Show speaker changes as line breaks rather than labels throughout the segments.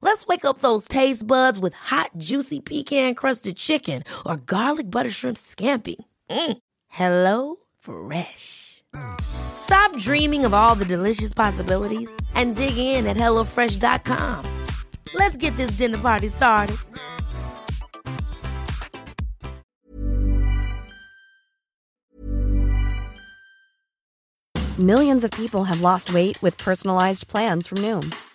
Let's wake up those taste buds with hot, juicy pecan crusted chicken or garlic butter shrimp scampi. Mm. Hello Fresh. Stop dreaming of all the delicious possibilities and dig in at HelloFresh.com. Let's get this dinner party started.
Millions of people have lost weight with personalized plans from Noom,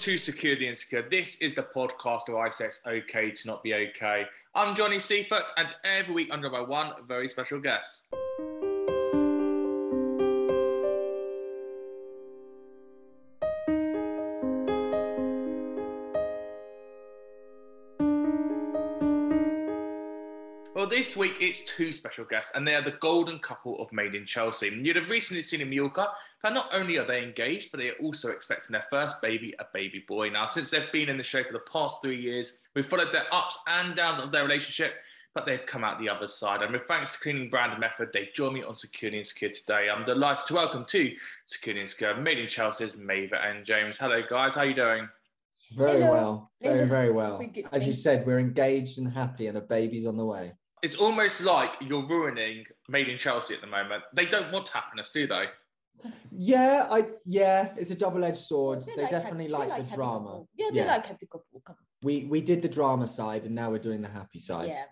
To Secure the Insecure. This is the podcast where I say it's okay to not be okay. I'm Johnny Seifert, and every week I'm joined by one very special guest. This week it's two special guests, and they are the golden couple of Made in Chelsea. You'd have recently seen in Mallorca that not only are they engaged, but they are also expecting their first baby, a baby boy. Now, since they've been in the show for the past three years, we've followed their ups and downs of their relationship, but they've come out the other side. And with thanks to Cleaning Brand Method, they join me on Secure the Insecure today. I'm delighted to welcome to Secure the Insecure, Made in Chelsea's Maeva and James. Hello, guys. How are you doing?
Very
Hello.
well, very very well. As you said, we're engaged and happy, and a baby's on the way.
It's almost like you're ruining Made in Chelsea at the moment. They don't want happiness, do they?
Yeah, I yeah, it's a double-edged sword.
They
They,
like
definitely
happy- they
like,
like
the drama.
couple. Yeah, they like happy couple. Come
we we did the drama side, and now we're doing the happy side.
Yeah.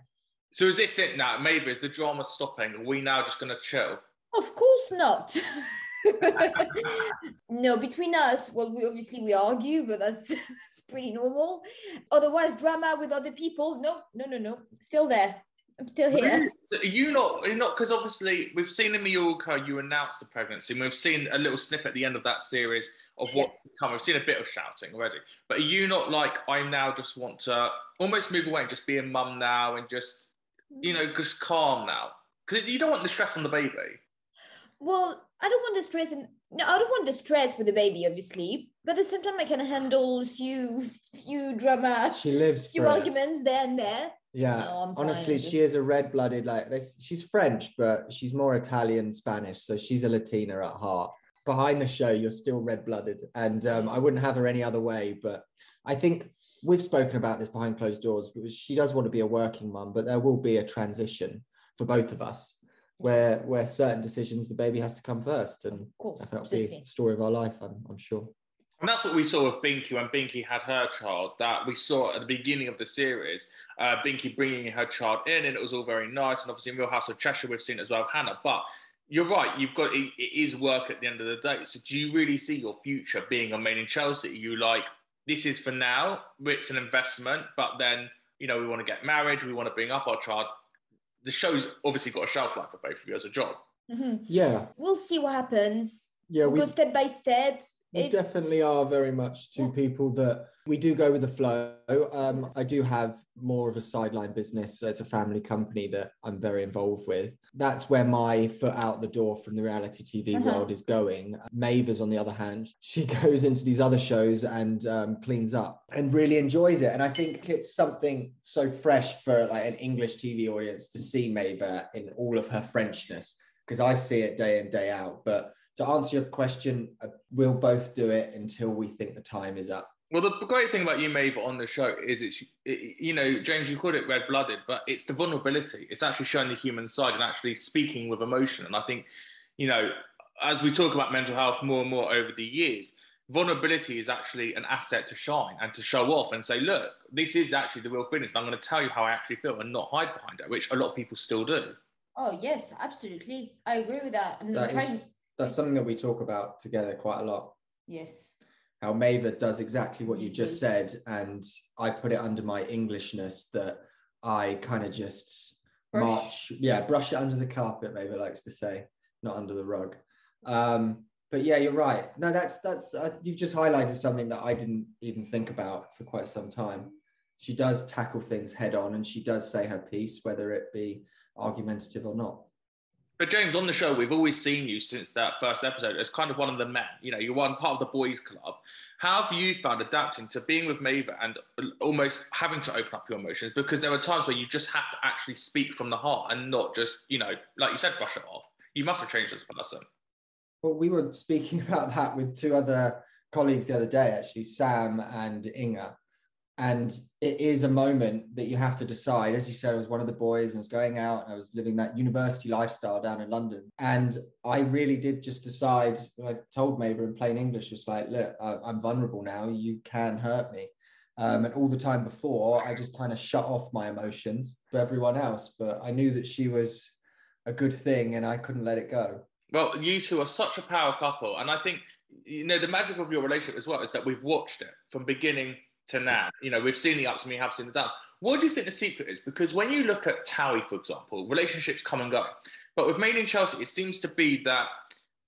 So is this it now? Maybe is the drama stopping? Are we now just going to chill?
Of course not. no, between us, well, we obviously we argue, but that's, that's pretty normal. Otherwise, drama with other people, no, no, no, no, still there. I'm still here.
Are you not, are you not, because obviously we've seen in Mallorca, you announced the pregnancy, and we've seen a little snippet at the end of that series of what to come. We've seen a bit of shouting already. But are you not like, I now just want to almost move away and just be a mum now and just, you know, just calm now? Because you don't want the stress on the baby.
Well, I don't want the stress, and no, I don't want the stress with the baby, obviously. But at the same time, I can handle a few, few drama,
She lives
few
for it.
arguments there and there.
Yeah,
No,
honestly, she is a red-blooded. Like this, she's French, but she's more Italian, Spanish. So she's a Latina at heart. Behind the show, you're still red-blooded, and um, I wouldn't have her any other way. But I think we've spoken about this behind closed doors. Because she does want to be a working mum, but there will be a transition for both of us, where where certain decisions the baby has to come first, and
Cool,
that'll be the story of our life. I'm, I'm sure.
And that's what we saw with Binky when Binky had her child. That we saw at the beginning of the series, uh, Binky bringing her child in, and it was all very nice. And obviously, in Real House of Cheshire, we've seen it as well with Hannah. But you're right, you've got it, it is work at the end of the day. So, do you really see your future being on Made in Chelsea? You like this is for now, it's an investment, but then you know we want to get married, we want to bring up our child. The show's obviously got a shelf life for both of you as a job.
Mhm.
Yeah,
We'll see what happens.
yeah.
we'll
we
go step by step.
We
If-
definitely are very much two
Yeah.
people that we do go with the flow. Um, I do have more of a sideline business as a family company that I'm very involved with. That's where my foot out the door from the reality TV
Uh-huh.
world is going. Maeva, on the other hand, she goes into these other shows and um, cleans up and really enjoys it. And I think it's something so fresh for like an English TV audience to see Maeve in all of her Frenchness because I see it day in day out. But to answer your question, uh, we'll both do it until we think the time is up.
Well, the great thing about you, Maeve, on the show is it's, it, you know, James, you called it red blooded, but it's the vulnerability. It's actually showing the human side and actually speaking with emotion. And I think, you know, as we talk about mental health more and more over the years, vulnerability is actually an asset to shine and to show off and say, look, this is actually the real feelings. I'm going to tell you how I actually feel and not hide behind it, which a lot of people still do.
Oh yes, absolutely. I agree with that. I'm
That
trying.
is, that's something that we talk about together quite a lot.
Yes.
How Maeve does exactly what you just said, and I put it under my Englishness that I kind of just
Brush.
march, yeah, brush it under the carpet. Maeve likes to say, not under the rug. Um, but yeah, you're right. No, that's that's uh, you've just highlighted something that I didn't even think about for quite some time. She does tackle things head on, and she does say her piece, whether it be argumentative or not.
But James, on the show, we've always seen you since that first episode as kind of one of the men. You know, you're one part of the boys' club. How have you found adapting to being with Maeve and almost having to open up your emotions? Because there are times where you just have to actually speak from the heart and not just, you know, like you said, brush it off. You must have changed as a person.
Well, we were speaking about that with two other colleagues the other day, actually, Sam and Inga. And it is a moment that you have to decide. As you said, I was one of the boys and I was going out and I was living that university lifestyle down in London. And I really did just decide, I told Maeve in plain English, just like, look, I'm vulnerable now. You can hurt me. Um, and all the time before, I just kind of shut off my emotions for everyone else. But I knew that she was a good thing and I couldn't let it go.
Well, you two are such a power couple. And I think, you know, the magic of your relationship as well is that we've watched it from beginning to now. You know, we've seen the ups and we have seen the downs. What do you think the secret is? Because when you look at Towie, for example, relationships come and go. But with Made in Chelsea, it seems to be that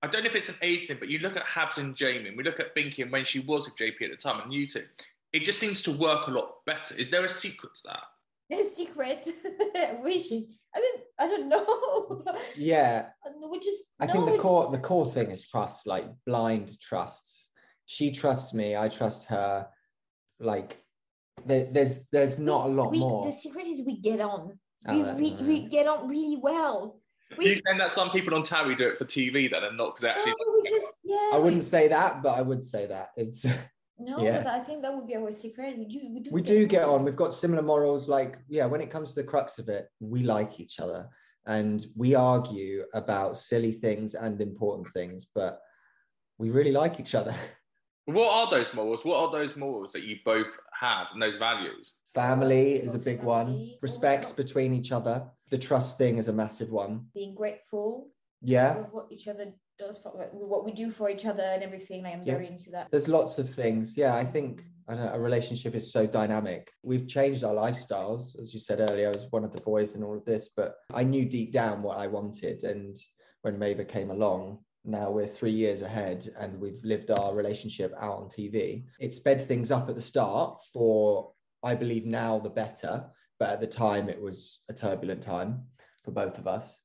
I don't know if it's an age thing, but you look at Habs and Jamie, and we look at Binky and when she was with JP at the time, and you two, it just seems to work a lot better. Is there a secret to that?
A secret. Wish. I mean, I don't know.
Yeah,
we just.
I think the core the core thing is trust, like blind trust. She trusts me, I trust her. Like there, there's there's not a lot
we,
more.
The secret is we get on.
Oh,
we,
that-
we,
yeah.
we get on really well.
You
We,
saying that some people on Towie do it for TV then and not because actually.
no, we just yeah.
I wouldn't say that, but I would say that it's
No,
yeah.
but I think that would be our secret. We do. We do.
we do get on. We've got similar morals. Like yeah, when it comes to the crux of it, we like each other and we argue about silly things and important things, but we really like each other.
What are those morals? What are those morals that you both have and those values?
Family is a big one. Respect between each other. The trust thing is a massive one.
being grateful
Yeah.
of what each other does for what we do for each other and everything. Like I'm
Yeah.
very into that.
There's lots of things. Yeah, I think I don't know, a relationship is so dynamic. We've changed our lifestyles, as you said earlier. I was one of the boys in all of this, but I knew deep down what I wanted. And when Maeve came along, now we're three years ahead and we've lived our relationship out on TV. It sped things up at the start for, I believe, now the better. But at the time, it was a turbulent time for both of us.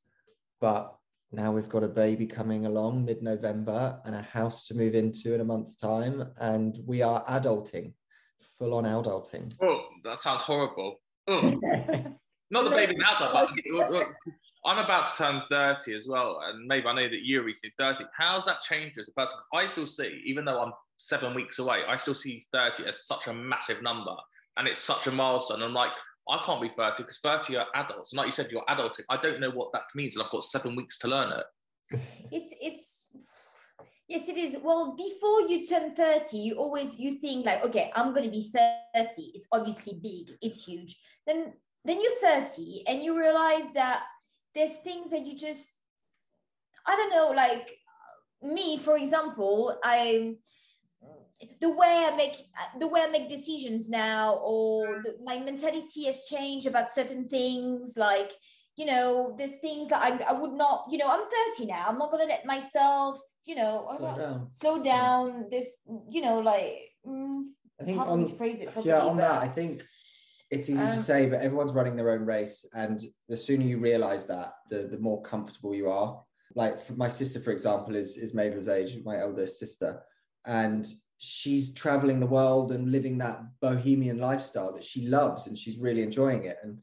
But now we've got a baby coming along mid-November and a house to move into in a month's time, and we are adulting, full on adulting.
Oh, that sounds horrible. Not the baby now, but I'm about to turn 30 as well. And maybe I know that you're recently 30. How's that changed as a person? 'Cause I still see, even though I'm seven weeks away, I still see 30 as such a massive number. And it's such a milestone. I'm like, I can't be 30 because 30 are adults. And like you said, you're adulting. I don't know what that means. And I've got seven weeks to learn it.
it's it's yes it is well before you turn 30 you always you think like okay i'm going to be 30 it's obviously big it's huge then then you're 30 and you realize that there's things that you just i don't know like me for example i the way i make the way i make decisions now or the, my mentality has changed about certain things like you know, there's things that I, I would not, you know, I'm 30 now. I'm not going to let myself, you know,
Slow
not-
down.
slow down. This, you know, like, mm,
I
it's
think
hard
on
to phrase it properly.
yeah on
but-
that I think it's easy
Um,
to say, but everyone's running their own race, and the sooner you realize that, the the more comfortable you are. Like for my sister, for example, is is Maeva's age, my eldest sister, and she's traveling the world and living that bohemian lifestyle that she loves, and she's really enjoying it. And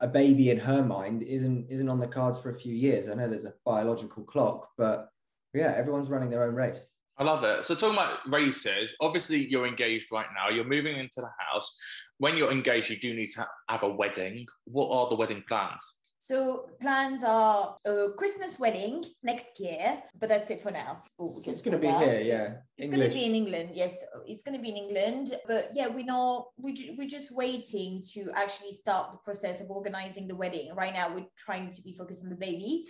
a baby in her mind isn't isn't on the cards for a few years. I know there's a biological clock, but yeah, everyone's running their own race.
I love it. So talking about races, obviously you're engaged right now. You're moving into the house. When you're engaged, you do need to have a wedding. What are the wedding plans?
So plans are a Christmas wedding next year, but that's it for now. Oh,
So it's going to be here, yeah.
It's going to be in England, yes. It's going to be in England, but yeah, we're not. we we're just waiting to actually start the process of organizing the wedding. Right now, we're trying to be focused on the baby.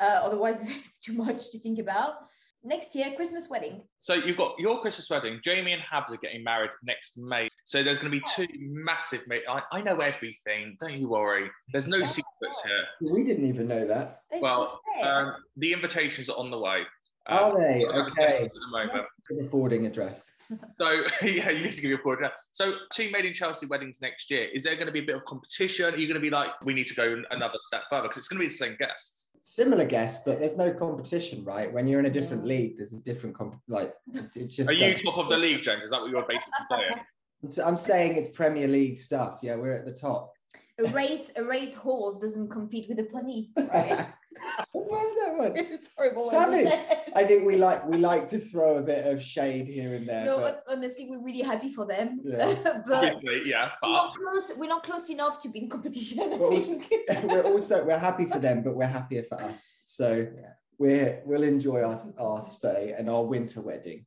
Uh, otherwise, it's too much to think about. Next year, Christmas wedding.
So you've got your Christmas wedding. Jamie and Habs are getting married next May. So there's going to be two massive. Ma- I, I know everything. Don't you worry. There's no secrets here.
We didn't even know that.
That's
Well,
okay.
um, the invitations are on the way. Um,
Are they? Okay.
guests At the moment.
The forwarding address.
So yeah, you need to give your address. So two made in Chelsea weddings next year. Is there going to be a bit of competition? Are you going to be like, we need to go another step further because it's going to be the same guests?
Similar guests, but there's no competition, right? When you're in a different league, there's a different comp- like it's just.
Are you top of the league, James? Is that what you're basically saying?
I'm saying it's Premier League stuff. Yeah, we're at the top.
a race, a race horse doesn't compete with a pony, right?
Well, that one.
it's horrible. I
Savage. I think we like we like to throw a bit of shade here and there.
No,
but
but honestly, we're really happy for them.
Yeah.
but
Obviously, yes,
we're not close. We're not close enough to be in competition. I
We're also- we're also we're happy for them, but we're happier for us. So we're we'll enjoy our, our stay and our winter wedding.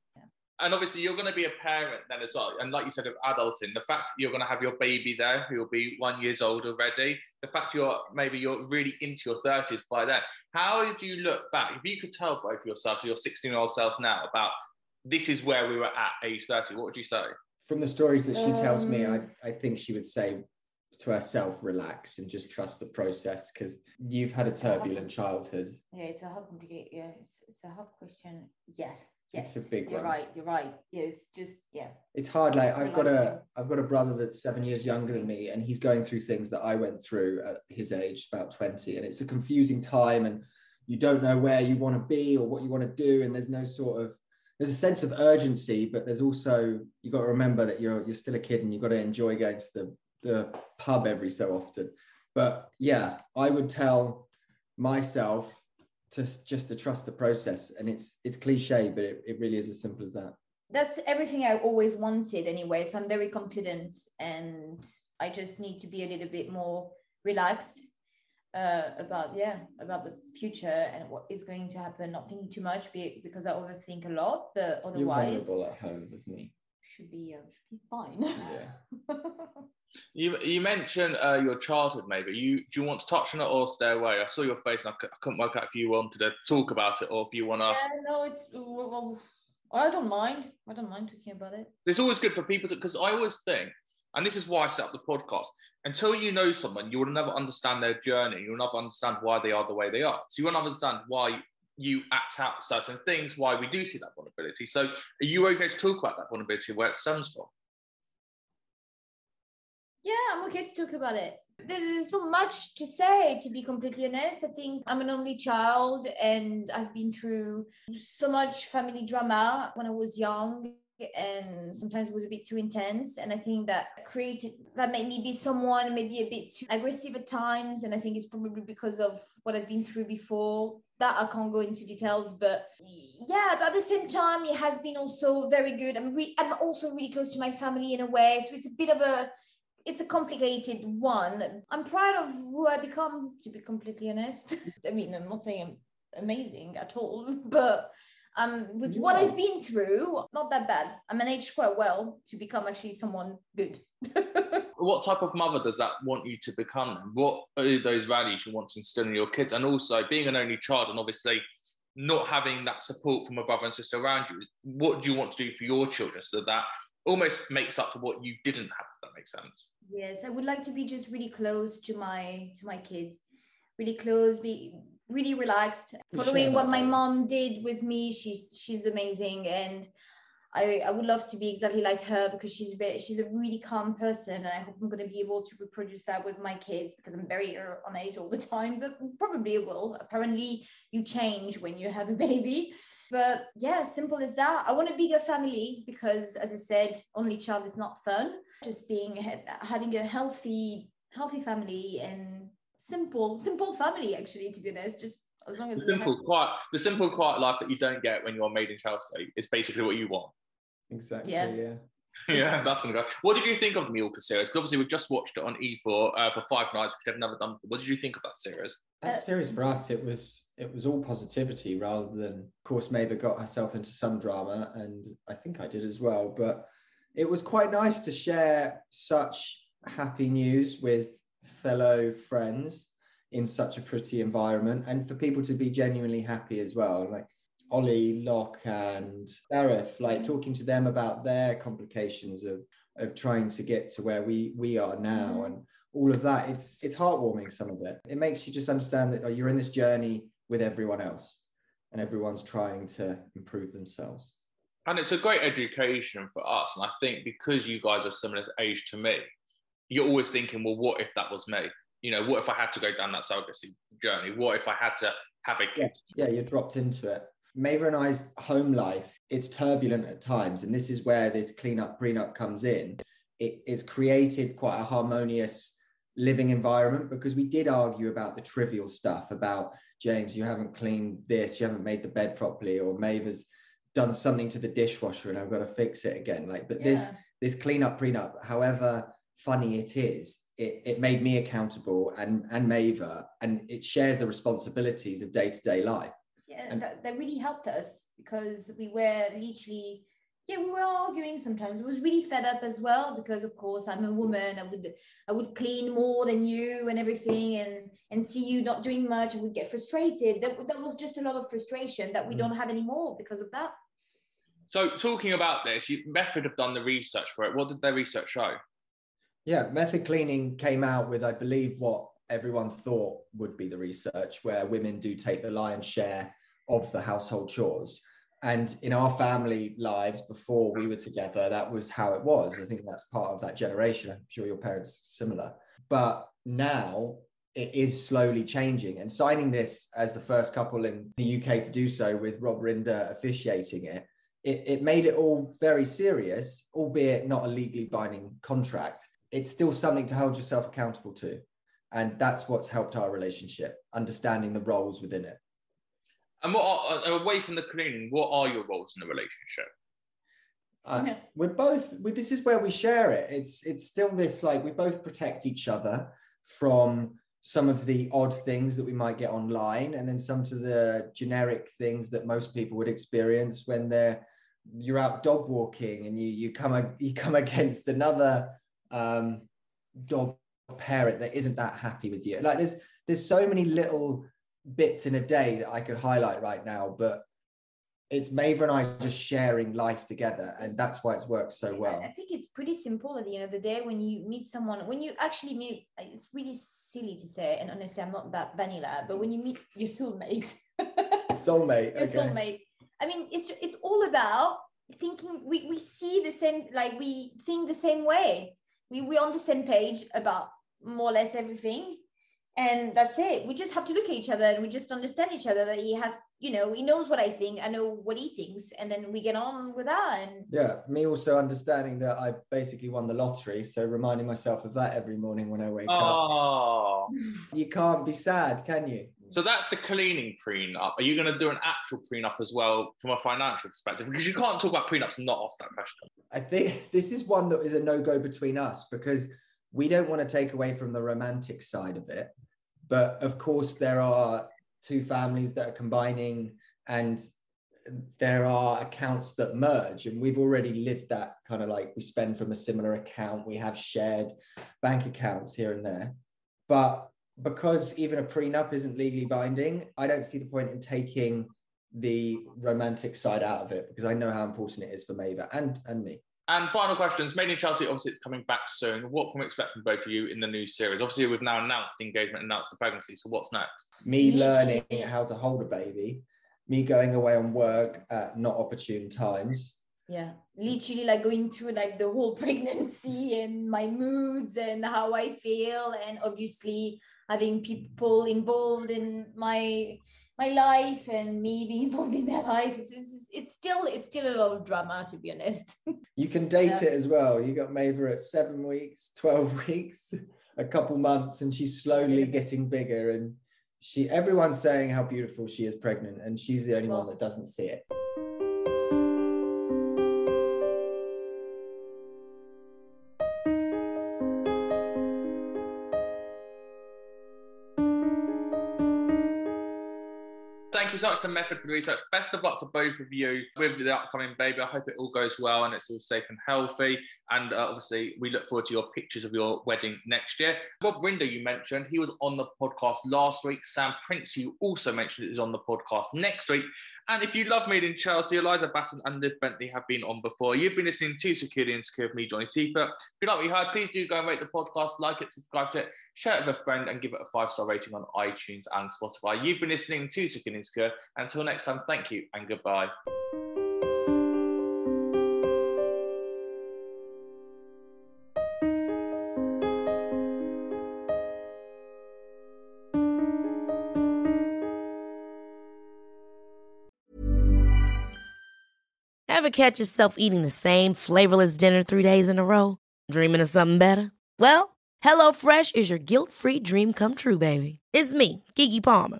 And obviously you're going to be a parent then as well. And like you said, of adulting, the fact you're going to have your baby there who will be one years old already, the fact you're maybe you're really into your 30s by then. How did you look back? If you could tell both yourselves, your 16 year old selves now about this is where we were at age 30, what would you say?
From the stories that she tells me, I,
Um,
I think she would say to herself, relax and just trust the process because you've had a turbulent childhood.
Yeah, it's a hard complicated. Yeah, it's, it's a hard question. Yeah,
It's a big one.
you're
one.
right. You're right. Yeah, it's just yeah.
It's hard. Like I've got a. I've got a brother that's seven years younger than me, and he's going through things that I went through at his age, about 20. And it's a confusing time, and you don't know where you want to be or what you want to do. And there's no sort of there's a sense of urgency, but there's also you got to remember that you're you're still a kid and you've got to enjoy going to the, the pub every so often. But yeah, I would tell myself to just to trust the process. And it's it's cliche, but it, it really is as simple as that.
That's everything I always wanted anyway. So I'm very confident, and I just need to be a little bit more relaxed uh, about yeah about the future and what is going to happen. Not thinking too much be, because I overthink a lot, but
You're
otherwise
vulnerable at home with me.
should be uh, should be fine.
Yeah.
You, you mentioned uh, your childhood, maybe. You do you want to touch on it or stay away? I saw your face and I, couldn't work out if you wanted to talk about it or if you want to.
yeah, no, it's well, I don't mind. I don't mind talking about it.
It's always good for people to, because I always think, and this is why I set up the podcast, until you know someone, you will never understand their journey. You'll never understand why they are the way they are. So you won't understand why you act out certain things, why we do see that vulnerability. So are you okay to talk about that vulnerability, where it stems from?
Okay to talk about it. There's not much to say, to be completely honest. I think I'm an only child and I've been through so much family drama when I was young and sometimes it was a bit too intense and i think that created that made me be someone maybe a bit too aggressive at times and i think it's probably because of what i've been through before that i can't go into details but yeah but at the same time it has been also very good i'm re- i'm also really close to my family in a way so it's a bit of a it's a complicated one i'm proud of who i become to be completely honest i mean i'm not saying i'm amazing at all but um, with what I've been through, not that bad. I managed quite well to become actually someone good.
what type of mother does that want you to become? What are those values you want to instill in your kids? And also being an only child and obviously not having that support from a brother and sister around you, what do you want to do for your children so that almost makes up for what you didn't have, makes sense?
Yes, I would like to be just really close to my to my kids, really close, be really relaxed following what my mom did with me she's she's amazing and I, I would love to be exactly like her because she's very she's a really calm person and I hope I'm going to be able to reproduce that with my kids because I'm very uh, on age all the time but probably will. Apparently you change when you have a baby but yeah simple as that I want a bigger family because as I said only child is not fun just being having a healthy healthy family and simple, simple family actually, to be honest. Just as long as
the simple, quiet, the simple, quiet life that you don't get when you're made in Chelsea is basically what you want.
Exactly. Yeah. Yeah.
yeah, that's gonna go. What did you think of the Mallorca series? Because obviously we've just watched it on E4 uh, for five nights, which I've never done before. What did you think of that series?
That series for us, it was it was all positivity rather than, of course, Maeva got herself into some drama, and I think I did as well. But it was quite nice to share such happy news with fellow friends in such a pretty environment and for people to be genuinely happy as well like ollie locke and gareth like talking to them about their complications of of trying to get to where we we are now mm-hmm. and all of that it's it's heartwarming some of it it makes you just understand that you're in this journey with everyone else and everyone's trying to improve themselves
and it's a great education for us and i think because you guys are similar age to me you're always thinking, well, what if that was me? You know, what if I had to go down that surrogacy journey? What if I had to have a kid?
Yeah, yeah you're dropped into it. Maeva and I's home life, it's turbulent at times. And this is where this cleanup, prenup comes in. It, it's created quite a harmonious living environment because we did argue about the trivial stuff about James, you haven't cleaned this, you haven't made the bed properly, or Maeva's done something to the dishwasher and I've got to fix it again. Like, but yeah. this this cleanup, prenup, however funny it is, it, it made me accountable and and Maeva, and it shares the responsibilities of day to day life.
Yeah, and that, that really helped us because we were literally yeah we were arguing sometimes. I was really fed up as well because of course i'm a woman. I would i would clean more than you and everything and and see you not doing much. I would get frustrated. That, that was just a lot of frustration that we mm. don't have anymore because of that.
So talking about this you method have done the research for it. What did their research show?
Yeah, method cleaning came out with, I believe, what everyone thought would be the research, where women do take the lion's share of the household chores. And in our family lives before we were together, that was how it was. I think that's part of that generation. I'm sure your parents similar. But now it is slowly changing. And signing this as the first couple in the UK to do so with Rob Rinder officiating it, it, it made it all very serious, albeit not a legally binding contract it's still something to hold yourself accountable to. And that's what's helped our relationship, understanding the roles within it.
And what are, uh, away from the cleaning, what are your roles in the relationship?
Uh, we're both. We, this is where we share it. It's it's still this like we both protect each other from some of the odd things that we might get online, and then some to the generic things that most people would experience when they're you're out dog walking and you you come you come against another um, dog parent that isn't that happy with you. Like there's there's so many little bits in a day that I could highlight right now, but it's Maeva and I just sharing life together, and that's why it's worked so well.
I think it's pretty simple at the end of the day when you meet someone. When you actually meet, it's really silly to say, and honestly, I'm not that vanilla, but when you meet your soulmate,
soulmate,
your okay. soulmate. I mean, it's it's all about thinking. We we see the same, like we think the same way we we're on the same page about more or less everything and that's it we just have to look at each other and we just understand each other that he has you know he knows what i think i know what he thinks and then we get on with that and
yeah me also understanding that i basically won the lottery so reminding myself of that every morning when i wake up.
oh.
up you can't be sad can you
so that's the cleaning prenup. Are you going to do an actual prenup as well from a financial perspective? Because you can't talk about prenups and not ask that question.
I think this is one that is a no go between us because we don't want to take away from the romantic side of it. But of course, there are two families that are combining and there are accounts that merge. And we've already lived that kind of like we spend from a similar account. We have shared bank accounts here and there. But because even a prenup isn't legally binding i don't see the point in taking the romantic side out of it because i know how important it is for Maeva and and me
and final questions. Made in Chelsea, obviously, it's coming back soon. What can we expect from both of you in the new series? Obviously, we've now announced the engagement, announced the pregnancy. So, what's next?
Me learning how to hold a baby, me going away on work at not opportune times.
Yeah, literally, like going through like the whole pregnancy and my moods and how I feel, and obviously having people involved in my my life and me being involved in their life. It's, it's, it's still it's still a lot of drama, to be honest.
You can date yeah. it as well. You got Maeva at seven weeks, twelve weeks, a couple months, and she's slowly getting bigger. And she, everyone's saying how beautiful she is pregnant, and she's the only well, one that doesn't see it.
You so much to Method for the research. Best of luck to both of you with the upcoming baby. I hope it all goes well and it's all safe and healthy. And uh, obviously, we look forward to your pictures of your wedding next year. Rob Rinder, you mentioned, he was on the podcast last week. Sam Prince, you also mentioned, is on the podcast next week. And if you love in Chelsea, Eliza Batten and Liv Bentley have been on before. You've been listening to Securely Insecure with me, Johnny Seifert. If you like what you heard, please do go and rate the podcast, like it, subscribe to it, share it with a friend, and give it a five star rating on iTunes and Spotify. You've been listening to Securely Until next time, thank you and goodbye.
Ever catch yourself eating the same flavorless dinner three days in a row? Dreaming of something better? Well, HelloFresh is your guilt free dream come true, baby. It's me, Keke Palmer.